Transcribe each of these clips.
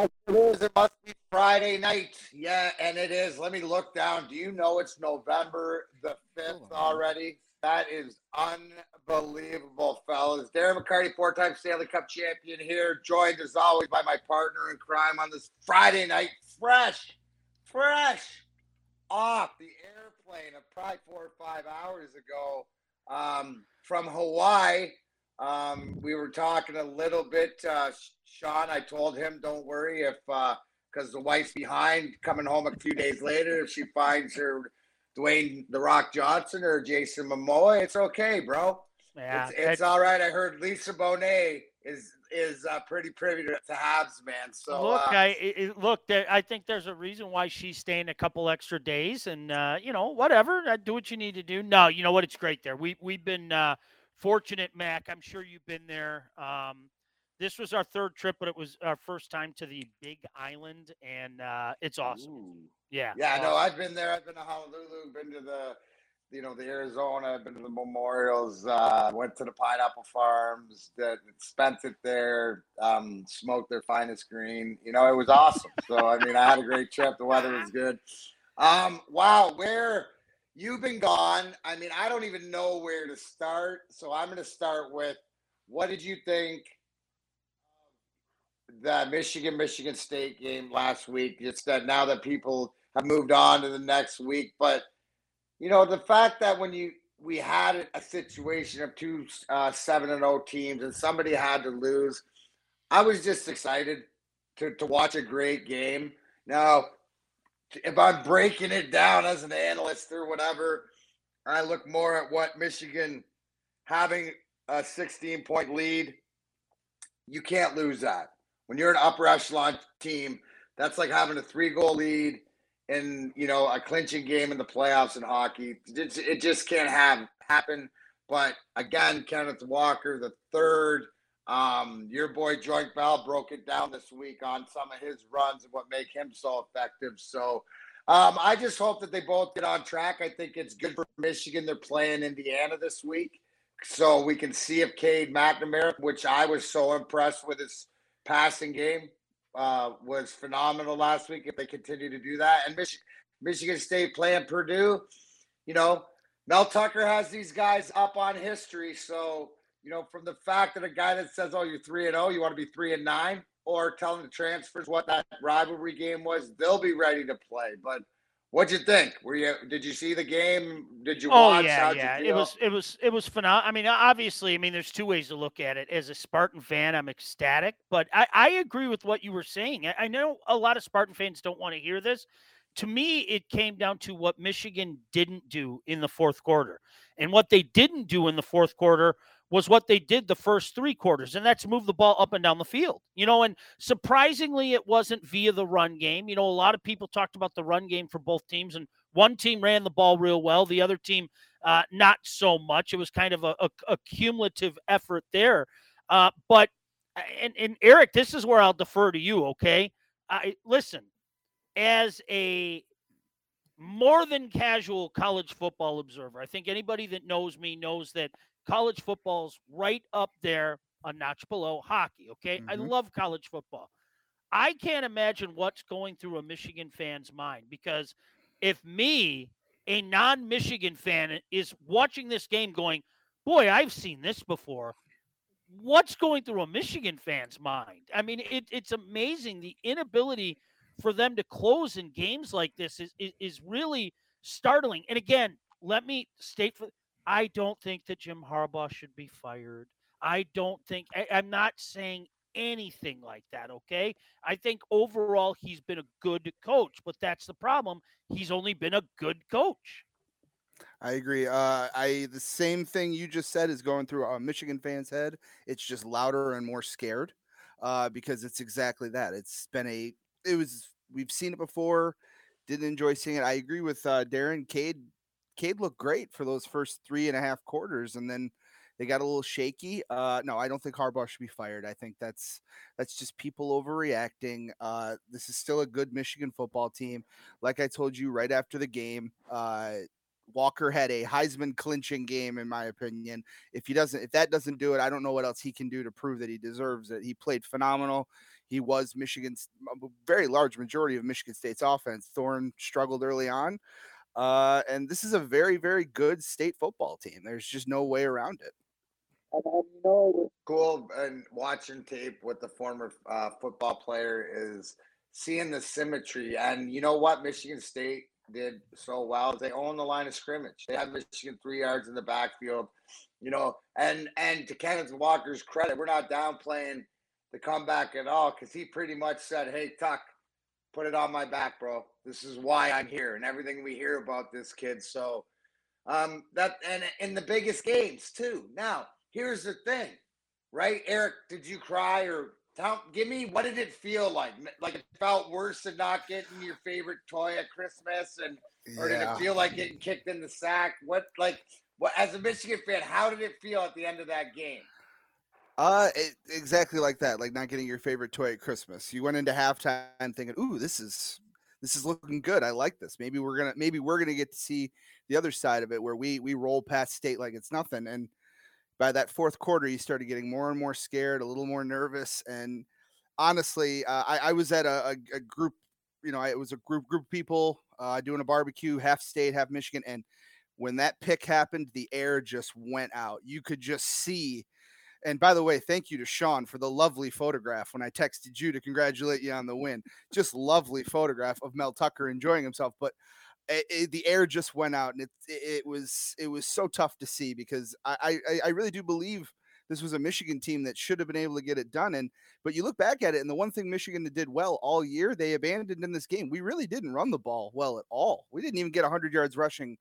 Yes, it is. It must be Friday night. Yeah, and it is. Let me look down. Do you know it's November the 5th already? That is unbelievable, fellas. Darren McCarty, four time Stanley Cup champion here, joined as always by my partner in crime on this Friday night. Fresh, fresh off the airplane of probably four or five hours ago um, from Hawaii. Um, we were talking a little bit. Uh, Sean, I told him, don't worry if, uh because uh, the wife's behind coming home a few days later, if she finds her Dwayne The Rock Johnson or Jason Momoa, it's okay, bro. Yeah, it's, it's all right. I heard Lisa Bonet is is uh, pretty privy to, to Habs, man. So look, uh, I it, look. I think there's a reason why she's staying a couple extra days, and uh, you know, whatever. Uh, do what you need to do. No, you know what? It's great there. We we've been uh, fortunate, Mac. I'm sure you've been there. Um, this was our third trip, but it was our first time to the Big Island, and uh, it's awesome. Ooh. Yeah. Yeah, awesome. no, I've been there. I've been to Honolulu, been to the, you know, the Arizona, I've been to the memorials, uh, went to the pineapple farms, that spent it there, um, smoked their finest green. You know, it was awesome. so, I mean, I had a great trip. The weather was good. Um, wow, where you've been gone. I mean, I don't even know where to start. So I'm going to start with what did you think – the Michigan Michigan State game last week. It's that now that people have moved on to the next week, but you know the fact that when you we had a situation of two uh, seven and zero oh teams and somebody had to lose, I was just excited to to watch a great game. Now, if I'm breaking it down as an analyst or whatever, I look more at what Michigan having a 16 point lead. You can't lose that when you're an upper echelon team, that's like having a three goal lead in you know a clinching game in the playoffs in hockey. It, it just can't have happen. But again, Kenneth Walker, the third, um, your boy Joint Bell broke it down this week on some of his runs and what make him so effective. So um, I just hope that they both get on track. I think it's good for Michigan. They're playing Indiana this week. So we can see if Cade McNamara, which I was so impressed with his passing game uh, was phenomenal last week. If they continue to do that, and Mich- Michigan State playing Purdue, you know, Mel Tucker has these guys up on history. So you know, from the fact that a guy that says, "Oh, you're three and zero, oh, you want to be three and nine, or telling the transfers what that rivalry game was, they'll be ready to play. But What'd you think? Were you did you see the game? Did you oh, watch? yeah, How'd yeah. It was it was it was phenomenal. I mean, obviously, I mean, there's two ways to look at it. As a Spartan fan, I'm ecstatic, but I, I agree with what you were saying. I, I know a lot of Spartan fans don't want to hear this. To me, it came down to what Michigan didn't do in the fourth quarter. And what they didn't do in the fourth quarter was what they did the first three quarters, and that's move the ball up and down the field. You know, and surprisingly, it wasn't via the run game. You know, a lot of people talked about the run game for both teams, and one team ran the ball real well, the other team uh, not so much. It was kind of a, a, a cumulative effort there. Uh, but and, and Eric, this is where I'll defer to you. Okay, I listen as a more than casual college football observer. I think anybody that knows me knows that college football's right up there a notch below hockey. Okay. Mm-hmm. I love college football. I can't imagine what's going through a Michigan fan's mind because if me, a non Michigan fan, is watching this game going, boy, I've seen this before. What's going through a Michigan fan's mind? I mean, it, it's amazing. The inability for them to close in games like this is, is, is really startling. And again, let me state for I don't think that Jim Harbaugh should be fired. I don't think I, am not saying anything like that. Okay. I think overall he's been a good coach, but that's the problem. He's only been a good coach. I agree. Uh, I the same thing you just said is going through a Michigan fan's head. It's just louder and more scared uh, because it's exactly that. It's been a. It was. We've seen it before. Didn't enjoy seeing it. I agree with uh, Darren. Cade Cade looked great for those first three and a half quarters, and then they got a little shaky. Uh, no, I don't think Harbaugh should be fired. I think that's that's just people overreacting. Uh, this is still a good Michigan football team. Like I told you right after the game, uh, Walker had a Heisman clinching game, in my opinion. If he doesn't, if that doesn't do it, I don't know what else he can do to prove that he deserves it. He played phenomenal. he was Michigan's very large majority of Michigan State's offense. Thorne struggled early on. Uh, and this is a very, very good state football team. There's just no way around it. And, and you know, cool and watching tape with the former uh, football player is seeing the symmetry. And you know what Michigan State did so well? They own the line of scrimmage. They have Michigan three yards in the backfield. You know, and and to Kenneth Walker's credit, we're not downplaying the comeback at all because he pretty much said, "Hey, Tuck, put it on my back, bro. This is why I'm here, and everything we hear about this kid." So, um, that and in the biggest games too. Now, here's the thing, right, Eric? Did you cry or tell? Give me what did it feel like? Like it felt worse than not getting your favorite toy at Christmas, and or did it feel like getting kicked in the sack? What like what as a Michigan fan? How did it feel at the end of that game? Uh, it, exactly like that. Like not getting your favorite toy at Christmas. You went into halftime thinking, "Ooh, this is this is looking good. I like this. Maybe we're gonna maybe we're gonna get to see the other side of it where we we roll past state like it's nothing." And by that fourth quarter, you started getting more and more scared, a little more nervous. And honestly, uh, I, I was at a, a, a, group. You know, I, it was a group group of people uh, doing a barbecue, half state, half Michigan, and when that pick happened, the air just went out. You could just see and by the way, thank you to Sean for the lovely photograph when I texted you to congratulate you on the win. Just lovely photograph of Mel Tucker enjoying himself, but it, it, the air just went out, and it, it was it was so tough to see because I, I I really do believe this was a Michigan team that should have been able to get it done. And but you look back at it, and the one thing Michigan did well all year, they abandoned in this game. We really didn't run the ball well at all. We didn't even get 100 yards rushing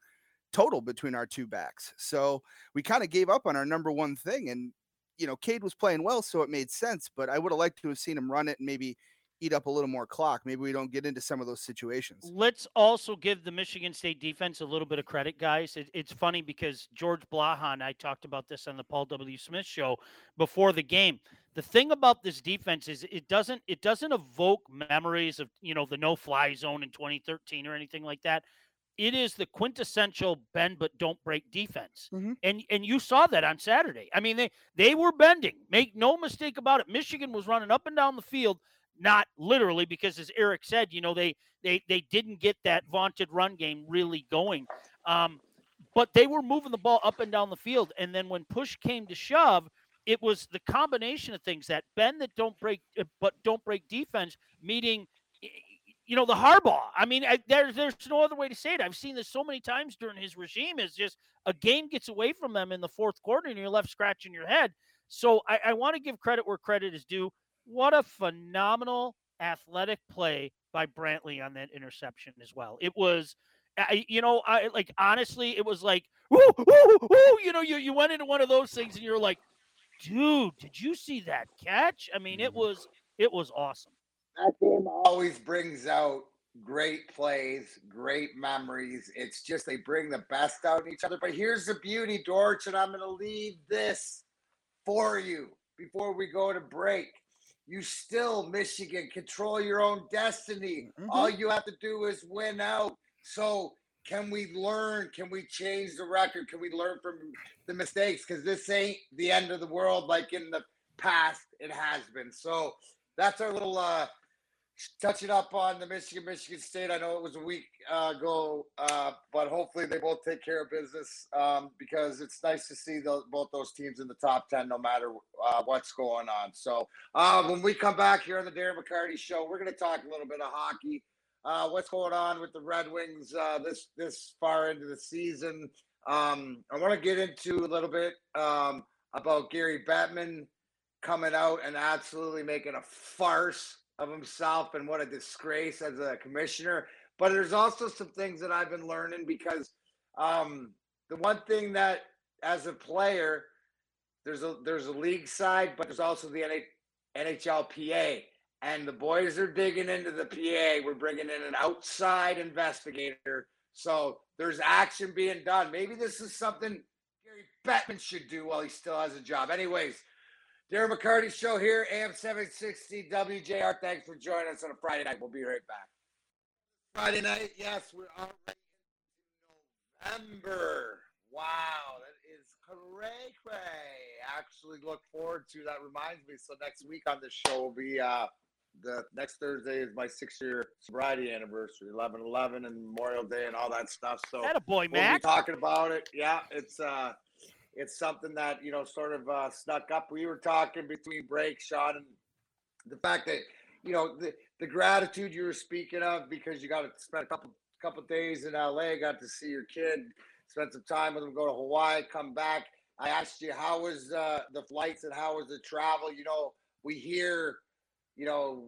total between our two backs. So we kind of gave up on our number one thing. And you know, Cade was playing well, so it made sense. But I would have liked to have seen him run it and maybe eat up a little more clock. Maybe we don't get into some of those situations. Let's also give the Michigan State defense a little bit of credit, guys. It, it's funny because George Blahan, I talked about this on the Paul W. Smith show before the game. The thing about this defense is it doesn't it doesn't evoke memories of you know the no fly zone in 2013 or anything like that it is the quintessential bend but don't break defense. Mm-hmm. And and you saw that on Saturday. I mean, they they were bending. Make no mistake about it. Michigan was running up and down the field, not literally because as Eric said, you know, they they they didn't get that vaunted run game really going. Um, but they were moving the ball up and down the field. And then when push came to shove, it was the combination of things that bend that don't break uh, but don't break defense meeting you know the Harbaugh. I mean, I, there's there's no other way to say it. I've seen this so many times during his regime. Is just a game gets away from them in the fourth quarter, and you're left scratching your head. So I, I want to give credit where credit is due. What a phenomenal athletic play by Brantley on that interception as well. It was, I, you know, I like honestly, it was like, woo, woo, woo, you know, you you went into one of those things, and you're like, dude, did you see that catch? I mean, it mm-hmm. was it was awesome that game always brings out great plays, great memories. It's just they bring the best out in each other. But here's the beauty, Dorch, and I'm going to leave this for you before we go to break. You still, Michigan, control your own destiny. Mm-hmm. All you have to do is win out. So, can we learn? Can we change the record? Can we learn from the mistakes? Because this ain't the end of the world like in the past it has been. So, that's our little uh, touching up on the Michigan Michigan State. I know it was a week uh, ago, uh, but hopefully they both take care of business um, because it's nice to see those, both those teams in the top ten, no matter uh, what's going on. So uh, when we come back here on the Darren McCarty Show, we're going to talk a little bit of hockey. Uh, what's going on with the Red Wings uh, this this far into the season? Um, I want to get into a little bit um, about Gary Bettman coming out and absolutely making a farce of himself and what a disgrace as a commissioner. But there's also some things that I've been learning because um, the one thing that as a player, there's a there's a league side, but there's also the NHLPA, and the boys are digging into the PA. We're bringing in an outside investigator, so there's action being done. Maybe this is something Gary Bettman should do while he still has a job. Anyways, Darren McCarty Show here, AM 760 WJR. Thanks for joining us on a Friday night. We'll be right back. Friday night, yes, we're already into November. Wow, that is cray cray. Actually, look forward to that. Reminds me, so next week on the show will be uh, the next Thursday is my six year sobriety anniversary, 11 11 and Memorial Day and all that stuff. So, that a boy, we'll Mac. be talking about it. Yeah, it's uh, it's something that you know sort of uh, snuck up. We were talking between breaks, Sean, and the fact that you know the the gratitude you were speaking of because you got to spend a couple couple days in LA, got to see your kid, spend some time with him, go to Hawaii, come back. I asked you how was uh, the flights and how was the travel. You know, we hear you know,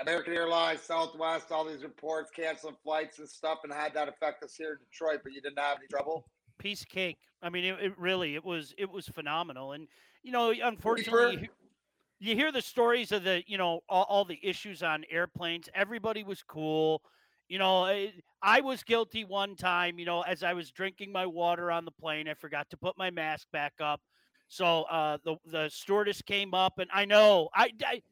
American Airlines, Southwest, all these reports canceling flights and stuff, and had that affect us here in Detroit. But you didn't have any trouble. Piece of cake. I mean, it, it really it was it was phenomenal, and you know, unfortunately. You, you hear the stories of the, you know, all, all the issues on airplanes. Everybody was cool. You know, I, I was guilty one time, you know, as I was drinking my water on the plane, I forgot to put my mask back up. So uh, the the stewardess came up, and I know I, I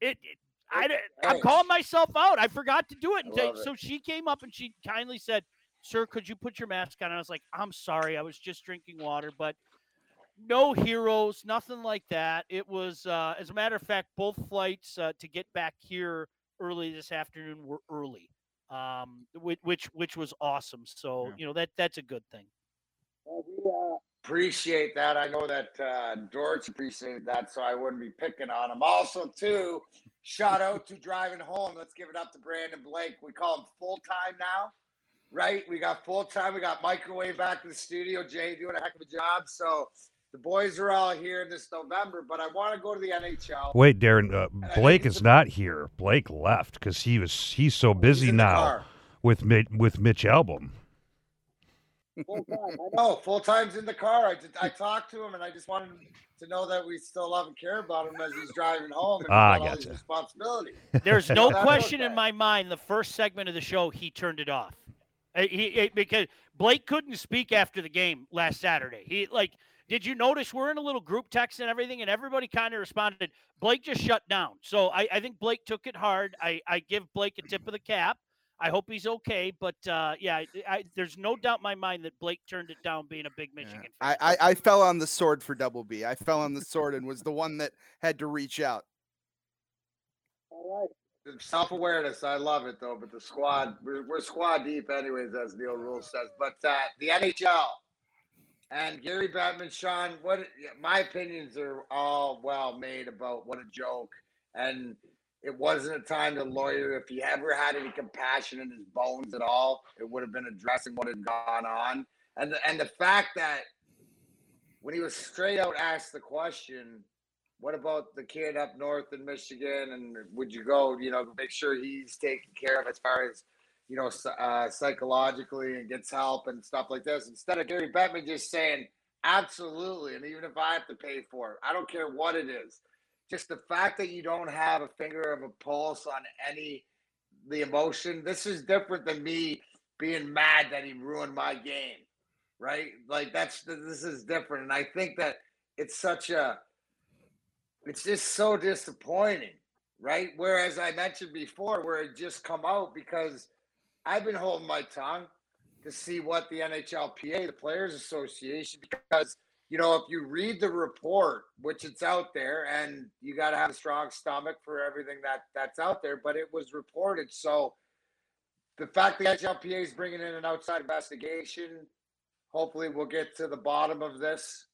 it, it I, I'm calling myself out. I forgot to do it. And so she came up and she kindly said, Sir, could you put your mask on? And I was like, I'm sorry. I was just drinking water, but no heroes, nothing like that. It was, uh, as a matter of fact, both flights uh, to get back here early this afternoon were early, um, which, which, which was awesome. So, yeah. you know, that, that's a good thing. Well, we, uh, appreciate that. I know that uh, George appreciated that, so I wouldn't be picking on him. Also, too, shout out to driving home. Let's give it up to Brandon Blake. We call him full time now, right? We got full time. We got microwave back in the studio. Jay doing a heck of a job. So the boys are all here this November, but I want to go to the NHL. Wait, Darren, uh, Blake is not here. Blake left because he was he's so busy he's now with with Mitch Albom. Full time. I know. Full time's in the car. I just, I talked to him, and I just wanted to know that we still love and care about him as he's driving home and ah, all his responsibility. There's no question in my mind. The first segment of the show, he turned it off. Uh, he, he, because Blake couldn't speak after the game last Saturday. He like, did you notice we're in a little group text and everything, and everybody kind of responded. Blake just shut down. So I, I think Blake took it hard. I, I give Blake a tip of the cap. I hope he's okay. But uh, yeah, I, I, there's no doubt in my mind that Blake turned it down being a big Michigan yeah. I, I, I, fell on the sword for Double B. I fell on the sword and was the one that had to reach out. All right. Self awareness. I love it, though. But the squad, we're, we're squad deep, anyways, as Neil Rule says. But uh, the NHL and Gary Bettman, Sean, what my opinions are all well made about what a joke. And it wasn't a time to lawyer. If he ever had any compassion in his bones at all, it would have been addressing what had gone on. And the, and the fact that when he was straight out asked the question, what about the kid up north in Michigan? And would you go, you know, make sure he's taken care of as far as, you know, uh, psychologically and gets help and stuff like this? Instead of Gary Bettman just saying, absolutely. And even if I have to pay for it, I don't care what it is just the fact that you don't have a finger of a pulse on any the emotion. This is different than me being mad that he ruined my game, right? Like that's this is different, and I think that it's such a it's just so disappointing, right? Whereas I mentioned before, where it just come out because I've been holding my tongue to see what the NHLPA, the Players Association, because you know, if you read the report, which it's out there, and you got to have a strong stomach for everything that that's out there, but it was reported. So the fact the NHLPA is bringing in an outside investigation, hopefully we'll get to the bottom of this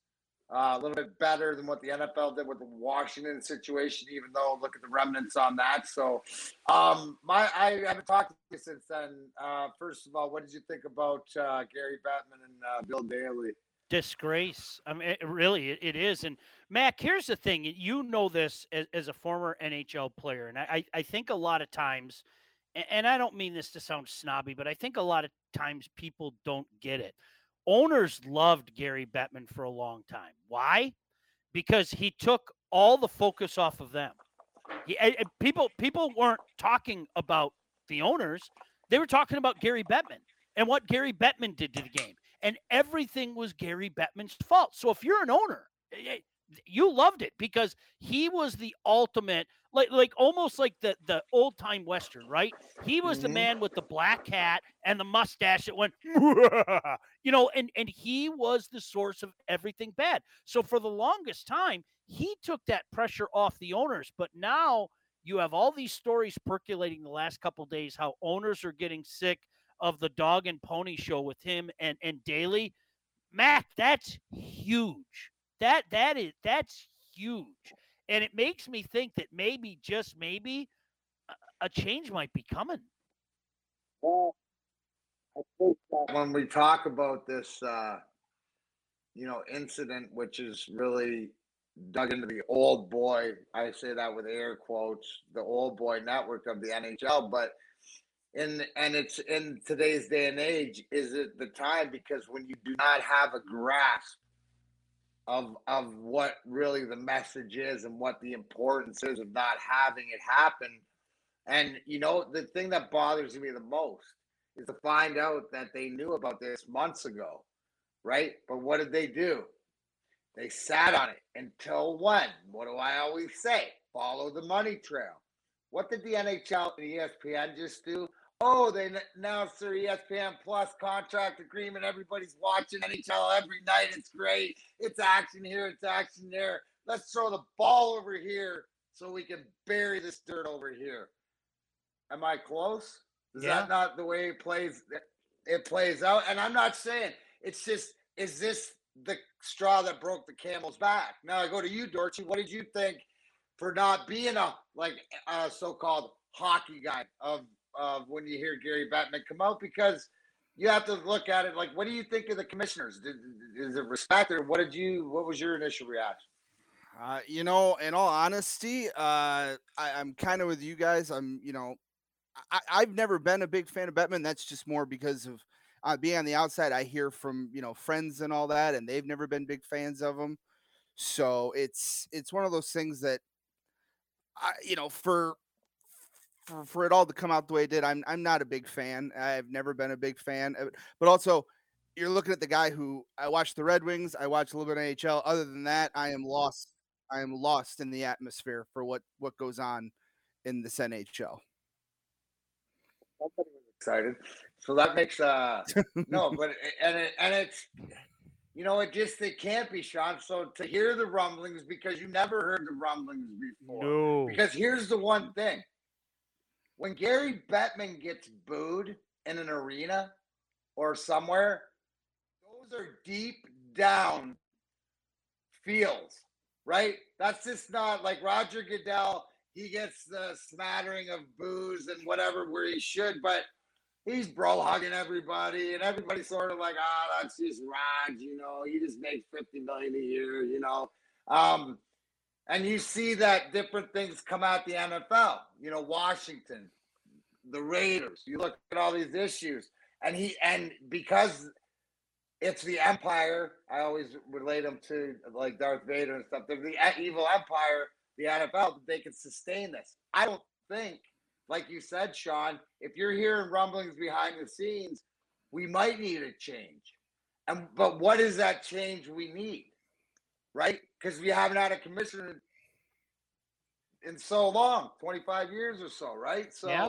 uh, a little bit better than what the NFL did with the Washington situation, even though look at the remnants on that. So, um, my I haven't talked to you since then. Uh, first of all, what did you think about uh, Gary Bettman and uh, Bill Daly? disgrace. I mean, it, really, it, it is. And Mac, here's the thing: you know this as, as a former NHL player, and I, I think a lot of times, and I don't mean this to sound snobby, but I think a lot of times people don't get it. Owners loved Gary Bettman for a long time. Why? Because he took all the focus off of them. He, people people weren't talking about the owners; they were talking about Gary Bettman and what Gary Bettman did to the game and everything was Gary Bettman's fault. So if you're an owner, eh, eh, you loved it because he was the ultimate like like almost like the the old time western right he was the mm-hmm. man with the black hat and the mustache that went you know and and he was the source of everything bad so for the longest time he took that pressure off the owners but now You have all these stories percolating the last couple days how owners are getting sick of the dog and pony show with him and and Daly. Mac, that's huge. That that is that's huge. And it makes me think that maybe just maybe a, change might be coming. Well, I think that when we talk about this uh you know incident which is really dug into the old boy i say that with air quotes the old boy network of the nhl but in and it's in today's day and age is it the time because when you do not have a grasp of of what really the message is and what the importance is of not having it happen and you know the thing that bothers me the most is to find out that they knew about this months ago right but what did they do they sat on it until when? What do I always say? Follow the money trail. What did the NHL and ESPN just do? Oh, they announced their ESPN Plus contract agreement. Everybody's watching NHL every night. It's great. It's action here. It's action there. Let's throw the ball over here so we can bury this dirt over here. Am I close? Is Yeah. that not the way it plays? It plays out. And I'm not saying it's just. Is this the straw that broke the camel's back? Now I go to you, Dorothy. What did you think for not being a like a so-called hockey guy of of when you hear Gary Bettman come out because you have to look at it like what do you think of the commissioners? Did, is it respect or what did you what was your initial reaction? Uh, you know, in all honesty, uh, I, I'm kind of with you guys. I'm, you know, I, I've never been a big fan of Bettman. That's just more because of uh, being on the outside. I hear from you know friends and all that, and they've never been big fans of him. So it's it's one of those things that, I, you know, for for, for it all to come out the way it did, I'm I'm not a big fan. I've never been a big fan. But also, you're looking at the guy who I watched the Red Wings. I watched a little bit of NHL. Other than that, I am lost. I am lost in the atmosphere for what what goes on in this NHL. Somebody excited, so that makes uh no, but and it, and it's you know it just it can't be Sean. So to hear the rumblings because you never heard the rumblings before. No. Because here's the one thing: when Gary Bettman gets booed in an arena or somewhere, those are deep down feels, right? That's just not like Roger Goodell. He gets the smattering of booze and whatever where he should, but he's bro hugging everybody, and everybody's sort of like, ah, that's just Raj, you know, he just makes fifty million a year, you know. Um, and you see that different things come out the NFL. You know, Washington, the Raiders. You look at all these issues, and he and because it's the Empire, I always relate them to like Darth Vader and stuff. They're the evil Empire, the NFL. They can sustain this. I don't think, like you said, Sean, if you're hearing rumblings behind the scenes, we might need a change. And but what is that change we need? Right? Because we haven't had a commissioner in so long 25 years or so right so Yeah.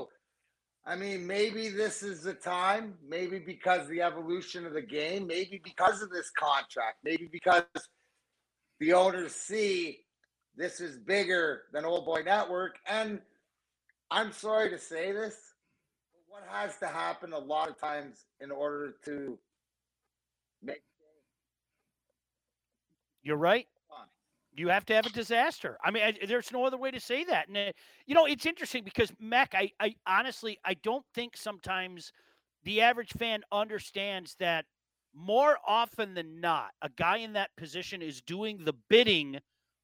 i mean maybe this is the time maybe because the evolution of the game maybe because of this contract maybe because the owners see this is bigger than old boy network and i'm sorry to say this but what has to happen a lot of times in order to make You're right. You have to have a disaster. I mean, I, there's no other way to say that. And uh, you know, it's interesting because Mac, I, I honestly, I don't think sometimes the average fan understands that more often than not, a guy in that position is doing the bidding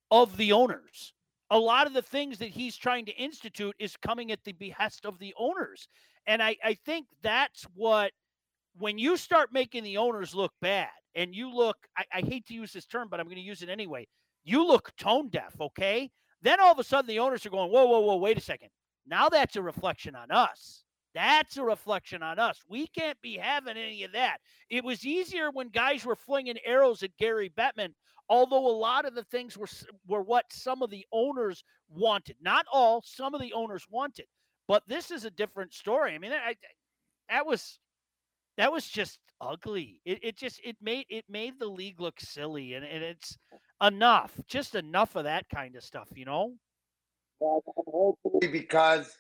of the owners. A lot of the things that he's trying to institute is coming at the behest of the owners. And I, I think that's what, when you start making the owners look bad and you look, I, I hate to use this term, but I'm going to use it anyway you look tone deaf, okay? Then all of a sudden the owners are going, whoa, whoa, whoa, wait a second. Now that's a reflection on us. That's a reflection on us. We can't be having any of that. It was easier when guys were flinging arrows at Gary Bettman, although a lot of the things were were what some of the owners wanted. Not all, some of the owners wanted. But this is a different story. I mean, I, that was that was just ugly. It, it just it made it made the league look silly, and, and it's enough, just enough of that kind of stuff, you know. hopefully because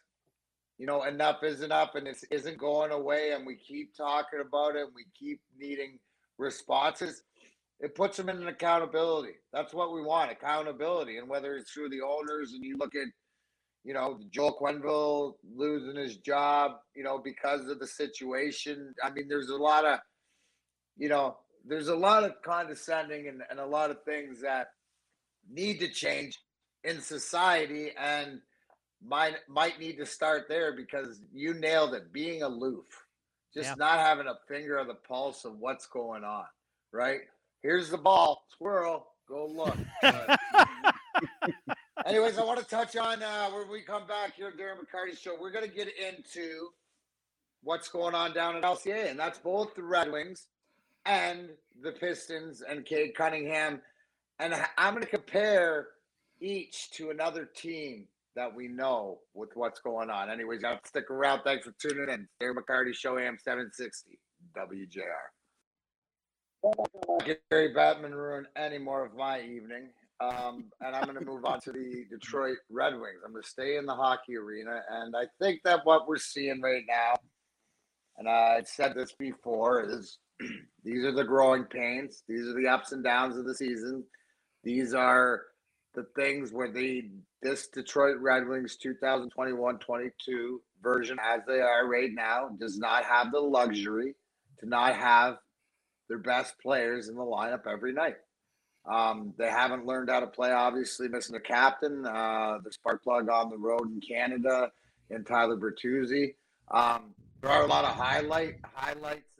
you know enough is enough and it isn't going away and we keep talking about it and we keep needing responses it puts them in an accountability. That's what we want accountability. And whether it's through the owners and you look at you know joel Quenneville losing his job you know because of the situation. I mean there's a lot of you know there's a lot of condescending and, and a lot of things that need to change in society and might might need to start there because you nailed it being aloof just yeah. not having a finger on the pulse of what's going on right here's the ball squirrel go look anyways i want to touch on uh when we come back here Darren McCarty show we're going to get into what's going on down at lca and that's both the red wings and the pistons and Cade Cunningham and i'm going to compare each to another team that we know with what's going on. Anyways, y'all stick around. Thanks for tuning in. Gary McCarty Show AM 760 WJR. Gary Bettman ruin any more of my evening. Um, and I'm going to move on to the Detroit Red Wings. I'm going to stay in the hockey arena. And I think that what we're seeing right now, and I said this before, is these are the growing pains. These are the ups and downs of the season. These are the things where the this Detroit Red Wings 2021-22 version as they are right now does not have the luxury to not have their best players in the lineup every night. Um, they haven't learned how to play, obviously missing a captain, uh, the spark plug on the road in Canada, and Tyler Bertuzzi. Um, there are a lot of highlight highlights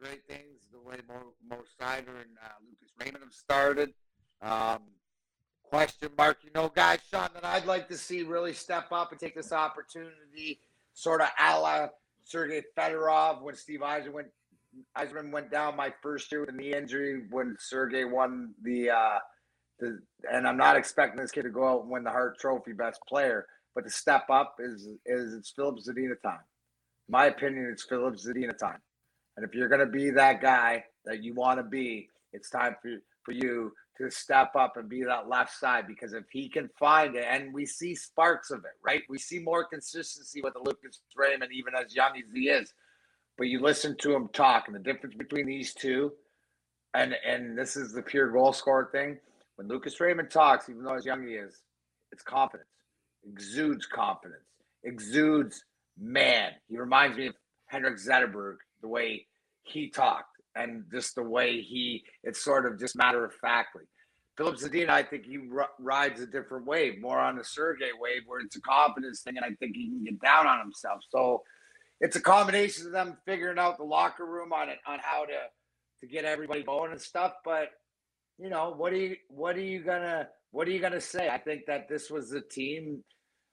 great things the way Mo, Mo Seider and uh, Lucas Raymond have started. Um, question mark. You know, guys, Sean, that I'd like to see really step up and take this opportunity, sort of a la Sergei Fedorov when Steve Yzerman went, Yzerman went down my first year with a knee injury when Sergey won the, uh, the, and I'm not expecting this kid to go out and win the Hart Trophy Best Player, but to step up is is it's Filip Zadina time. My opinion, it's Filip Zadina time. And if you're going to be that guy that you want to be, it's time for for you to step up and be that left side because if he can find it, and we see sparks of it, right? We see more consistency with the Lucas Raymond, even as young as he is. But you listen to him talk, and the difference between these two, and and this is the pure goal scorer thing. When Lucas Raymond talks, even though as young he is, it's confidence, exudes confidence, exudes man. He reminds me of Henrik Zetterberg, the way he talked and just the way he it's sort of just matter of factly. Filip Zadina, I think he r- rides a different wave, more on the Sergei wave, where it's a confidence thing, and I think he can get down on himself. So it's a combination of them figuring out the locker room on it, on how to to get everybody going and stuff. But you know, what are you what are you gonna what are you gonna say? I think that this was the team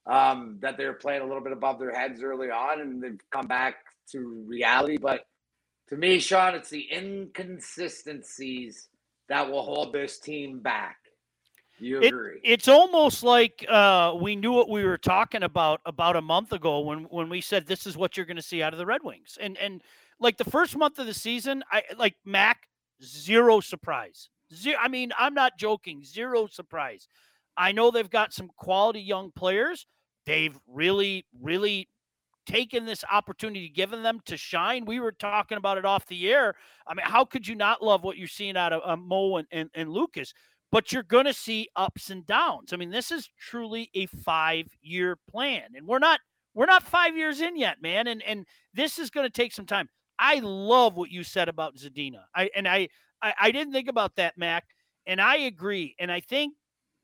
um, that they were playing a little bit above their heads early on, and they've come back to reality. But to me, Sean, it's the inconsistencies that will hold this team back. You agree? It, it's almost like uh, we knew what we were talking about about a month ago when when we said this is what you're going to see out of the Red Wings, and and like the first month of the season, I like Mac zero surprise. Zero, I mean, I'm not joking. Zero surprise. I know they've got some quality young players. They've really, really taken this opportunity, given them to shine. We were talking about it off the air. I mean, how could you not love what you're seeing out of uh, Mo and, and, and Lucas? But you're going to see ups and downs. I mean, this is truly a five year plan, and we're not we're not five years in yet, man. And and this is going to take some time. I love what you said about Zadina. I and I, I I didn't think about that, Mac, and I agree. And I think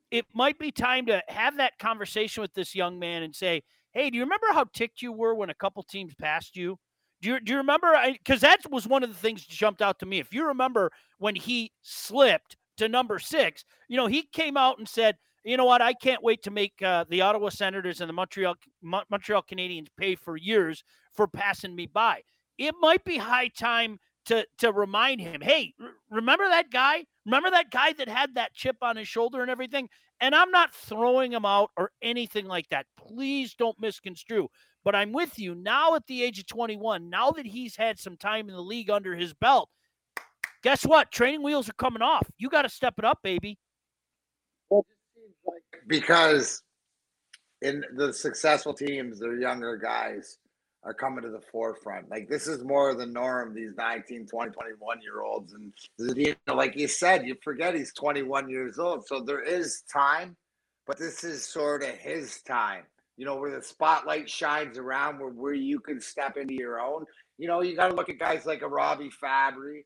it might be time to have that conversation with this young man and say, Hey, do you remember how ticked you were when a couple teams passed you? Do you, do you remember? Because that was one of the things that jumped out to me. If you remember when he slipped to number six, you know, he came out and said, you know what? I can't wait to make uh, the Ottawa Senators and the Montreal Montreal Canadiens pay for years for passing me by. It might be high time to to remind him, hey, remember that guy? Remember that guy that had that chip on his shoulder and everything? And I'm not throwing him out or anything like that. Please don't misconstrue. But I'm with you now at the age of 21, now that he's had some time in the league under his belt. Guess what? Training wheels are coming off. You got to step it up, baby. Because in the successful teams, their younger guys are coming to the forefront. Like this is more the norm, these 19, 20, 21 year olds. And you know, like you said, you forget he's 21 years old. So there is time, but this is sort of his time, you know, where the spotlight shines around where, where you can step into your own. You know, you got to look at guys like a Robbie Fabbri,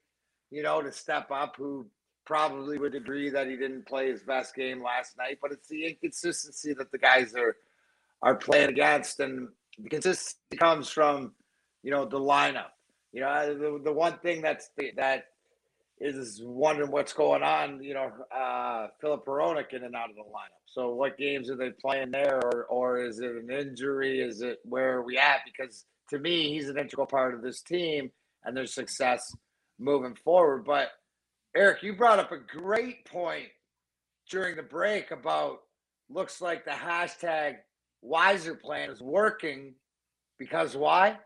you know, to step up who probably would agree that he didn't play his best game last night, but it's the inconsistency that the guys are are playing against, and the consistency comes from you know the lineup. You know, the, the one thing that's the, that is wondering what's going on. You know, uh, Filip Hronek in and out of the lineup. So, what games are they playing there, or or is it an injury? Is it where are we at? Because to me, he's an integral part of this team and their success moving forward. But Eric, you brought up a great point during the break about looks like the hashtag Yzerplan is working because why?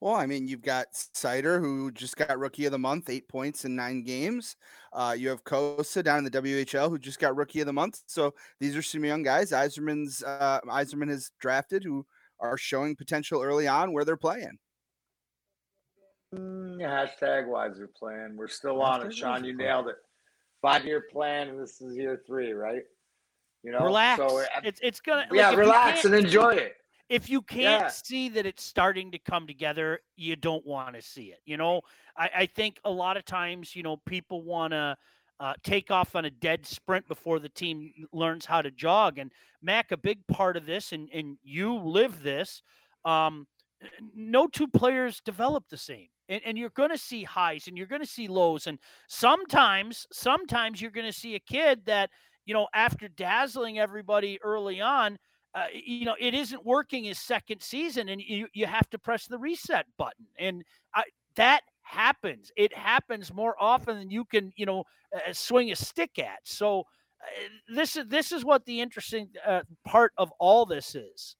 Well, I mean, you've got Seider, who just got Rookie of the Month, eight points in nine games. Uh, you have Cossa down in the WHL, who just got Rookie of the Month. So these are some young guys. Yzerman's uh, Yzerman has drafted who are showing potential early on where they're playing. Mm, hashtag Yzerplan. We're still on it, Sean. You nailed it. Five year plan, and this is year three, right? You know, relax. So uh, it's it's gonna yeah, relax and enjoy it. If you can't yeah. see that it's starting to come together, you don't want to see it. You know, I, I think a lot of times, you know, people want to uh, take off on a dead sprint before the team learns how to jog. And Mac, a big part of this, and and you live this. Um, no two players develop the same and, and you're going to see highs and you're going to see lows and sometimes sometimes you're going to see a kid that you know after dazzling everybody early on uh, you know it isn't working his second season and you, you have to press the reset button. And I, that happens. It happens more often than you can you know uh, swing a stick at. So uh, this is this is what the interesting uh, part of all this is.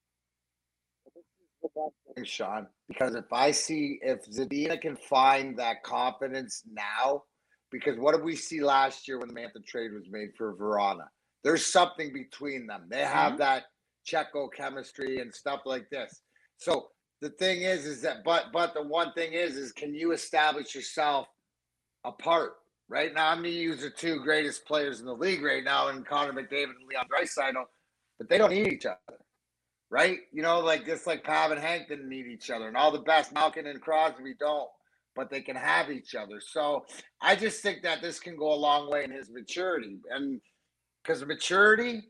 Sean, because if I see if Zadina can find that confidence now, because what did we see last year when the Mantha trade was made for Vrana? There's something between them. They have mm-hmm. that Checo chemistry and stuff like this. So the thing is, is that but but the one thing is, is can you establish yourself apart? Right now, I'm going to use the two greatest players in the league right now, and Connor McDavid and Leon Draisaitl, but they don't need each other right? You know, like just like Pav and Hank didn't need each other, and all the best Malkin and Crosby don't, but they can have each other. So I just think that this can go a long way in his maturity, and because maturity,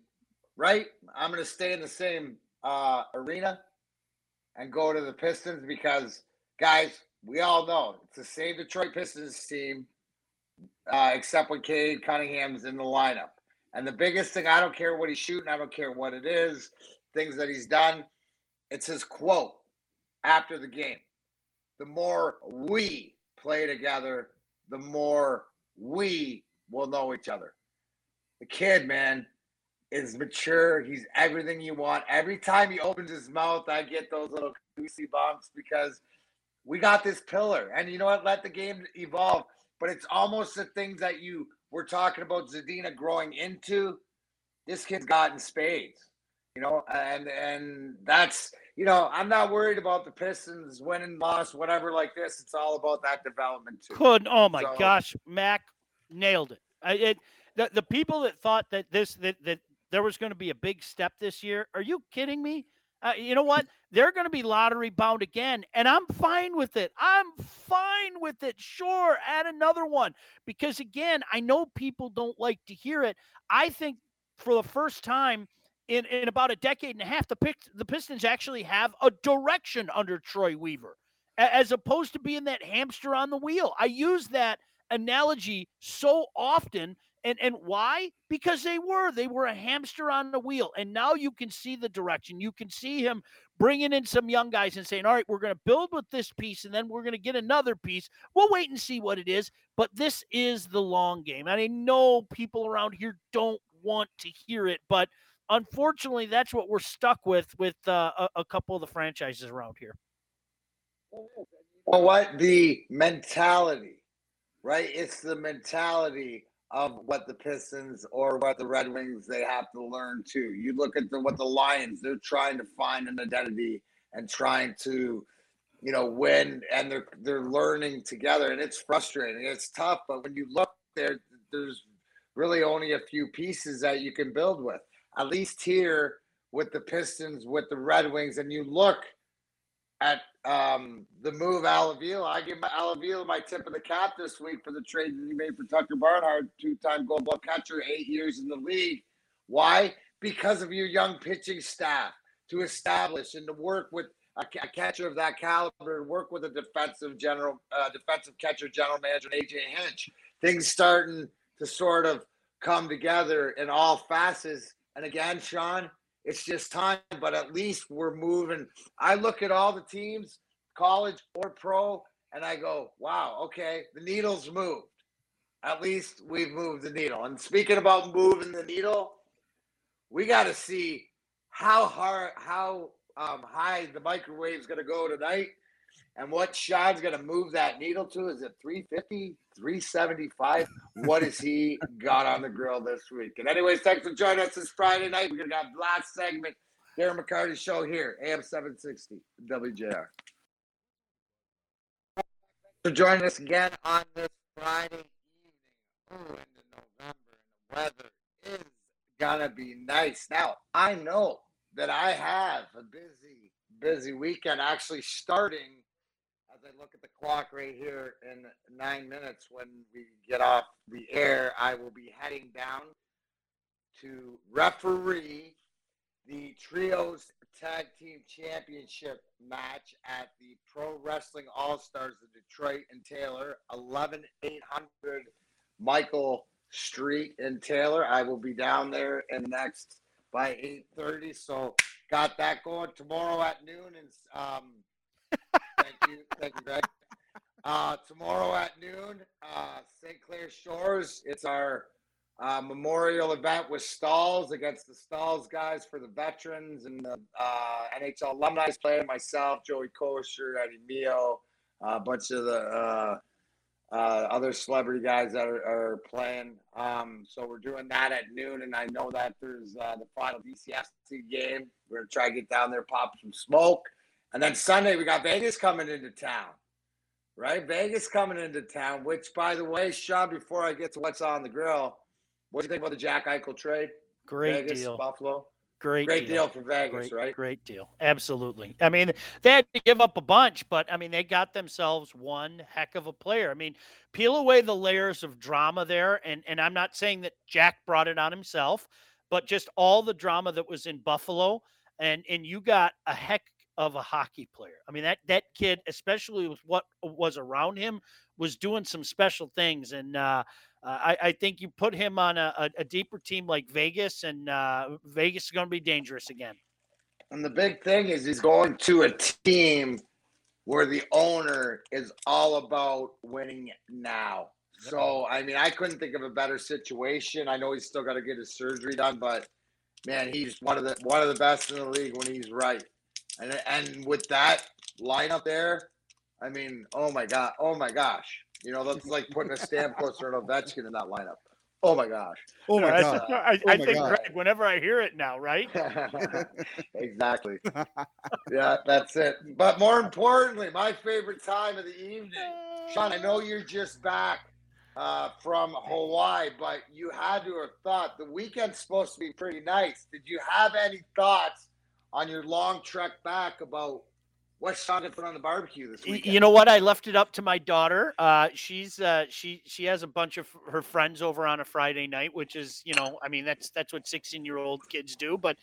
right? I'm going to stay in the same uh, arena and go to the Pistons because, guys, we all know it's the same Detroit Pistons team, uh, except when Cade Cunningham's in the lineup. And the biggest thing, I don't care what he's shooting, I don't care what it is things that he's done. It's his quote after the game. The more we play together, the more we will know each other. The kid, man, is mature. He's everything you want. Every time he opens his mouth, I get those little goosey bumps because we got this pillar. And you know what? Let the game evolve. But it's almost the things that you were talking about Zadina growing into. This kid's got in spades you know, and and that's you know, I'm not worried about the Pistons winning, loss, whatever like this. It's all about that development too. Could oh my so, gosh, Mac nailed it. I, it the, the people that thought that this that that there was going to be a big step this year. Are you kidding me? Uh, you know what? They're going to be lottery bound again, and I'm fine with it. I'm fine with it. Sure, add another one because again, I know people don't like to hear it. I think for the first time in, in about a decade and a half, the, the Pistons actually have a direction under Troy Weaver as opposed to being that hamster on the wheel. I use that analogy so often. And, and why? Because they were. They were a hamster on the wheel. And now you can see the direction. You can see him bringing in some young guys and saying, all right, we're going to build with this piece and then we're going to get another piece. We'll wait and see what it is. But this is the long game. And I know people around here don't want to hear it, but – unfortunately, that's what we're stuck with with uh, a, a, couple of the franchises around here. Well, what the mentality, right? It's the mentality of what the Pistons or what the Red Wings they have to learn too. You look at the what the Lions they're trying to find an identity and trying to you know win and they're they're learning together and it's frustrating. It's tough, but when you look there there's really only a few pieces that you can build with. At least here with the Pistons with the Red Wings and you look at um, the move Al Avila. I give Al Avila my tip of the cap this week for the trade that he made for Tucker Barnhart, two-time Gold Glove catcher, eight years in the league. Why? Because of your young pitching staff to establish and to work with a, catcher of that caliber, work with a defensive general, uh, defensive catcher, general manager AJ Hinch. Things starting to sort of come together in all facets. And again, Sean, it's just time, but at least we're moving. I look at all the teams, college or pro, and I go, wow, okay, the needle's moved. At least we've moved the needle. And speaking about moving the needle, we got to see how hard, how um, high the microwave's going to go tonight and what Sean's going to move that needle to. Is it 350, 375? What has he got on the grill this week? And anyways, thanks for joining us this Friday night. We're going to have last segment, Darren McCarty show here, AM 760, WJR. For joining us again on this Friday evening. Oh, into November, and the weather is to be nice. Now, I know that I have a busy, busy weekend actually starting as I look at the clock right here in nine minutes when we get off the air, I will be heading down to referee the Trios Tag Team Championship match at the Pro Wrestling All Stars of Detroit and Taylor, 11800 Michael Street in Taylor. I will be down there in next by 8:30. So got that going tomorrow at noon and um, Thank you. Thank you, Greg. Uh, tomorrow at noon, uh, St. Clair Shores. It's our uh, memorial event with Stalls against the Stalls guys for the veterans and the uh, NHL alumni playing. Myself, Joey Kocur, Eddie Mio, a bunch of the uh, uh, other celebrity guys that are, are playing. Um, so we're doing that at noon, and I know that there's uh, the final DCFC game. We're gonna try to get down there, pop some smoke. And then Sunday, we got Vegas coming into town, right? Vegas coming into town, which, by the way, Sean, before I get to what's on the grill, what do you think about the Jack Eichel trade? Great Vegas, deal. Buffalo. Great, Great deal, for Vegas, great, right? Great deal. Absolutely. I mean, they had to give up a bunch, but I mean, they got themselves one heck of a player. I mean, peel away the layers of drama there, and and I'm not saying that Jack brought it on himself, but just all the drama that was in Buffalo, and and you got a heck of a hockey player. I mean, that that kid, especially with what was around him, was doing some special things. And uh, I, I, think you put him on a, a, deeper team like Vegas, and uh, Vegas is going to be dangerous again. And the big thing is he's going to a team where the owner is all about winning now. So I mean, I couldn't think of a better situation. I know he's still got to get his surgery done, but man, he's one of the one of the best in the league when he's right. And and with that lineup there, I mean, oh my god, oh my gosh, you know that's like putting a Stamkos or an Ovechkin in that lineup. Oh my gosh. Oh my I, god. I, Oh I my think God. Greg, whenever I hear it now, right? exactly. Yeah, that's it. But more importantly, my favorite time of the evening. Sean, I know you're just back uh, from Hawaii, but you had to have thought the weekend's supposed to be pretty nice. Did you have any thoughts on your long trek back about what Sean can put on the barbecue this weekend? You know what? I left it up to my daughter. Uh, she's uh, she she has a bunch of her friends over on a Friday night, which is you know, I mean that's that's what sixteen year old kids do. But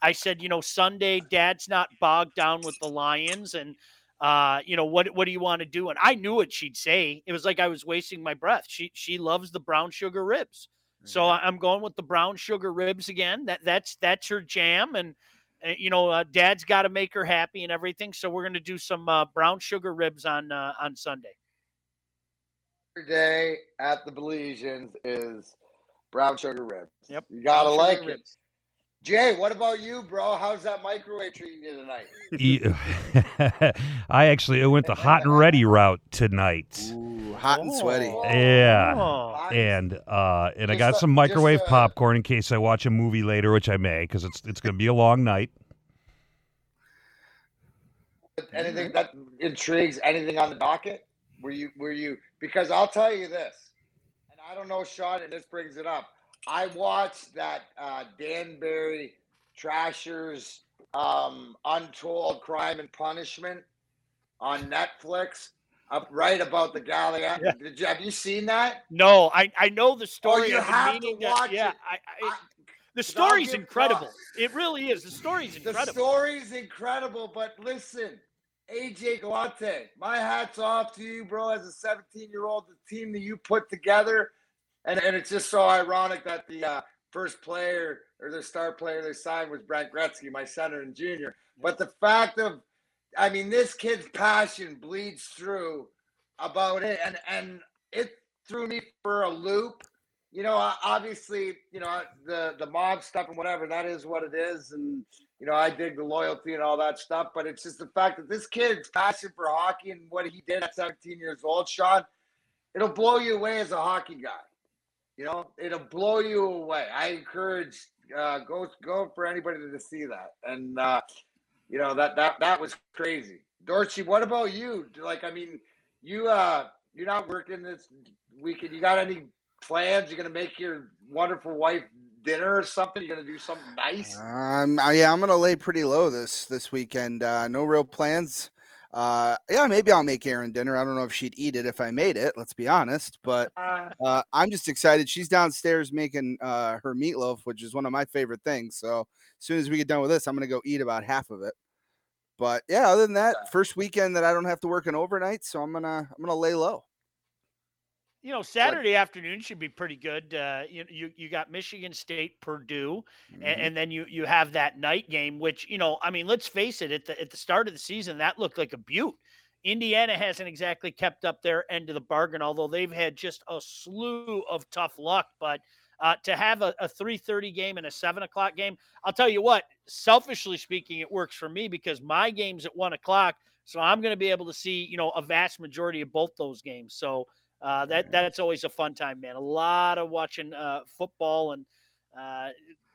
I said, you know, Sunday, Dad's not bogged down with the Lions, and uh, you know what what do you want to do? And I knew what she'd say. It was like I was wasting my breath. She she loves the brown sugar ribs, so I- I'm going with the brown sugar ribs again. That that's that's her jam, and you know, uh, Dad's got to make her happy and everything. So we're going to do some uh, brown sugar ribs on uh, on Sunday. day at the Baligians is brown sugar ribs. Yep, You gotta Brown like it. ribs. Jay, what about you, bro? How's that microwave treating you tonight? I actually went the hot and ready route tonight. Ooh, hot and sweaty. Oh. Yeah. And uh, and I got a- some microwave a- popcorn in case I watch a movie later, which I may, because it's it's going to be a long night. anything that intrigues anything on the docket? Were you were you because I'll tell you this, and I don't know, Sean, and this brings it up. I watched that uh, Danbury Trashers um, Untold Crime and Punishment on Netflix. Up right about the Galley. Yeah. Did you have you seen that? No, I I know the story. Oh, you I've to watch yeah, it. I, I, I- the story's incredible. It really is. The story's incredible. The story's incredible, but listen, AJ Galante, my hat's off to you, bro. As a 17 year old, the team that you put together, and, and it's just so ironic that the uh, first player or the star player they signed was Brent Gretzky, my center and junior. But the fact of, I mean, this kid's passion bleeds through about it, and and it threw me for a loop. You know, obviously, you know the the mob stuff and whatever. That is what it is, and you know, I dig the loyalty and all that stuff, but it's just the fact that this kid's passion for hockey and what he did at 17 years old, Sean, it'll blow you away as a hockey guy. You know, it'll blow you away. I encourage uh, go go for anybody to see that, and uh, you know that that that was crazy. Dorsey, what about you? Like, I mean, you uh, you're not working this weekend. You got any plans? You're gonna make your wonderful wife dinner or something? You're gonna do something nice? Um, yeah, I'm gonna lay pretty low this this weekend. Uh, no real plans. Uh, yeah, maybe I'll make Erin dinner. I don't know if she'd eat it if I made it. Let's be honest, but Uh, uh, I'm just excited. She's downstairs making uh, her meatloaf, which is one of my favorite things. So as soon as we get done with this, I'm gonna go eat about half of it. But yeah, other than that, first weekend that I don't have to work an overnight, so I'm gonna I'm gonna lay low. You know, Saturday afternoon should be pretty good. Uh, you you you got Michigan State, Purdue, Mhm. and, and then you you have that night game, which you know, I mean, let's face it, at the at the start of the season, that looked like a butte. Indiana hasn't exactly kept up their end of the bargain, although they've had just a slew of tough luck. But uh, to have a, a 3:30 game and a seven o'clock game, I'll tell you what. Selfishly speaking, it works for me because my game's at one o'clock, so I'm going to be able to see you know a vast majority of both those games. So uh, that that's always a fun time, man. A lot of watching uh, football and uh,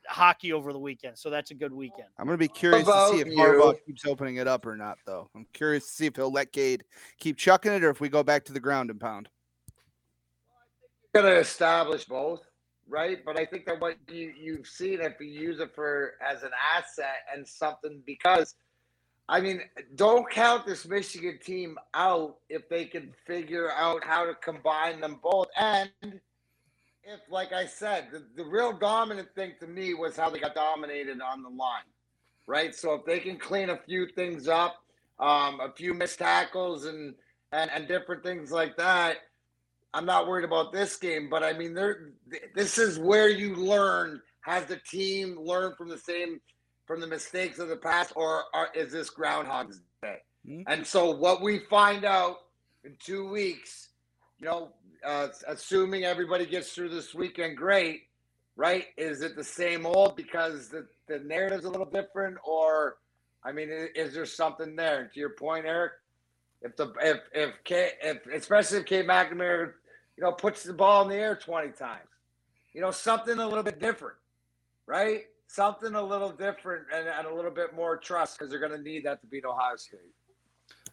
hockey over the weekend, so that's a good weekend. I'm gonna be curious to see if about Harbaugh you? keeps opening it up or not, though. I'm curious to see if he'll let Cade keep chucking it or if we go back to the ground and pound. going to establish both, right? But I think that what you you've seen if you use it for as an asset and something because, I mean, don't count this Michigan team out if they can figure out how to combine them both. And if, like I said, the, the real dominant thing to me was how they got dominated on the line, right? So if they can clean a few things up, um, a few missed tackles and and and different things like that. I'm not worried about this game, but I mean, there. th- This is where you learn. Has the team learned from the same, from the mistakes of the past, or are, is this Groundhog's Day? Mhm. And so, what we find out in two weeks, you know, uh, assuming everybody gets through this weekend, great, right? Is it the same old because the the narrative's a little different, or, I mean, i- is there something there? To your point, Eric, if the if if K if especially if Cade McNamara, you know, puts the ball in the air twenty times, you know, something a little bit different, right? Something a little different and, and a little bit more trust because they're going to need that to beat Ohio State.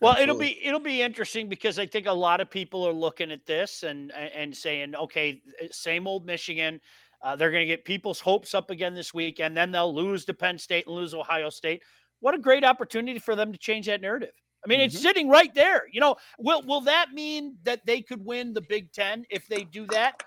Well, Absolutely. it'll be it'll be interesting because I think a lot of people are looking at this and and saying, okay, same old Michigan. Uh, they're going to get people's hopes up again this week, and then they'll lose to Penn State and lose Ohio State. What a great opportunity for them to change that narrative. I mean, it's Mhm. sitting right there. You know, will will that mean that they could win the Big Ten if they do that?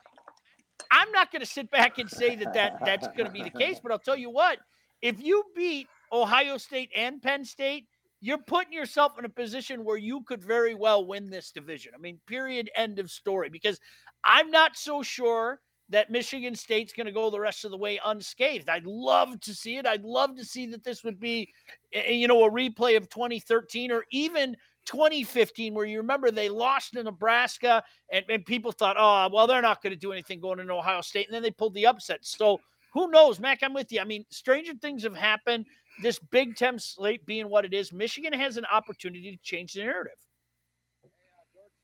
I'm not going to sit back and say that, that that's going to be the case, but I'll tell you what: if you beat Ohio State and Penn State, you're putting yourself in a position where you could very well win this division. I mean, period, end of story. Because I'm not so sure that Michigan State's going to go the rest of the way unscathed. I'd love to see it. I'd love to see that this would be, eh, you know, a replay of 2013 or even 2015, where you remember they lost to Nebraska and, and people thought, oh, well, they're not going to do anything going into Ohio State. And then they pulled the upset. So who knows, Mac? I'm with you. I mean, stranger things have happened this Big Ten slate being what it is, Michigan has an opportunity to change the narrative.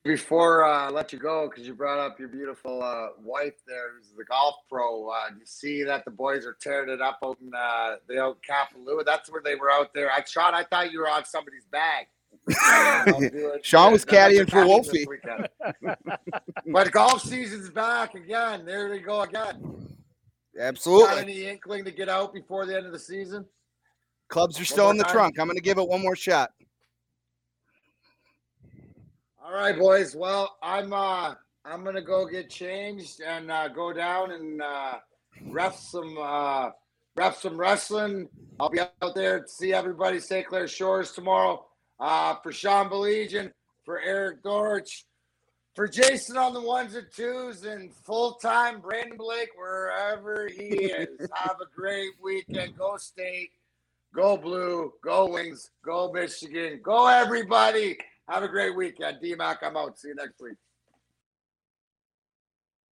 before uh, I let you go, because you brought up your beautiful uh, wife there, who's the golf pro. Uh, you see that the boys are tearing it up out in uh, the out Kapalua. That's where they were out there. I shot. I thought you were on somebody's bag. Sean was Yeah, caddying for Wolfie. but golf season's back again. There we go again. Got Absolutely. any inkling to get out before the end of the season? Clubs are still in the time. trunk. I'm going to give it one more shot. All right, boys. Well, I'm uh I'm gonna go get changed and uh, go down and uh, ref some uh, ref some wrestling. I'll be out there to see everybody St. Clair Shores tomorrow. Uh, for Sean Baligian, for Eric Dorch, for Jason on the ones and twos, and full time Brandon Blake wherever he is. Have a great weekend. Go State. Go Blue. Go Wings. Go Michigan. Go everybody. Have a great weekend. D Mac, I'm out. See you next week.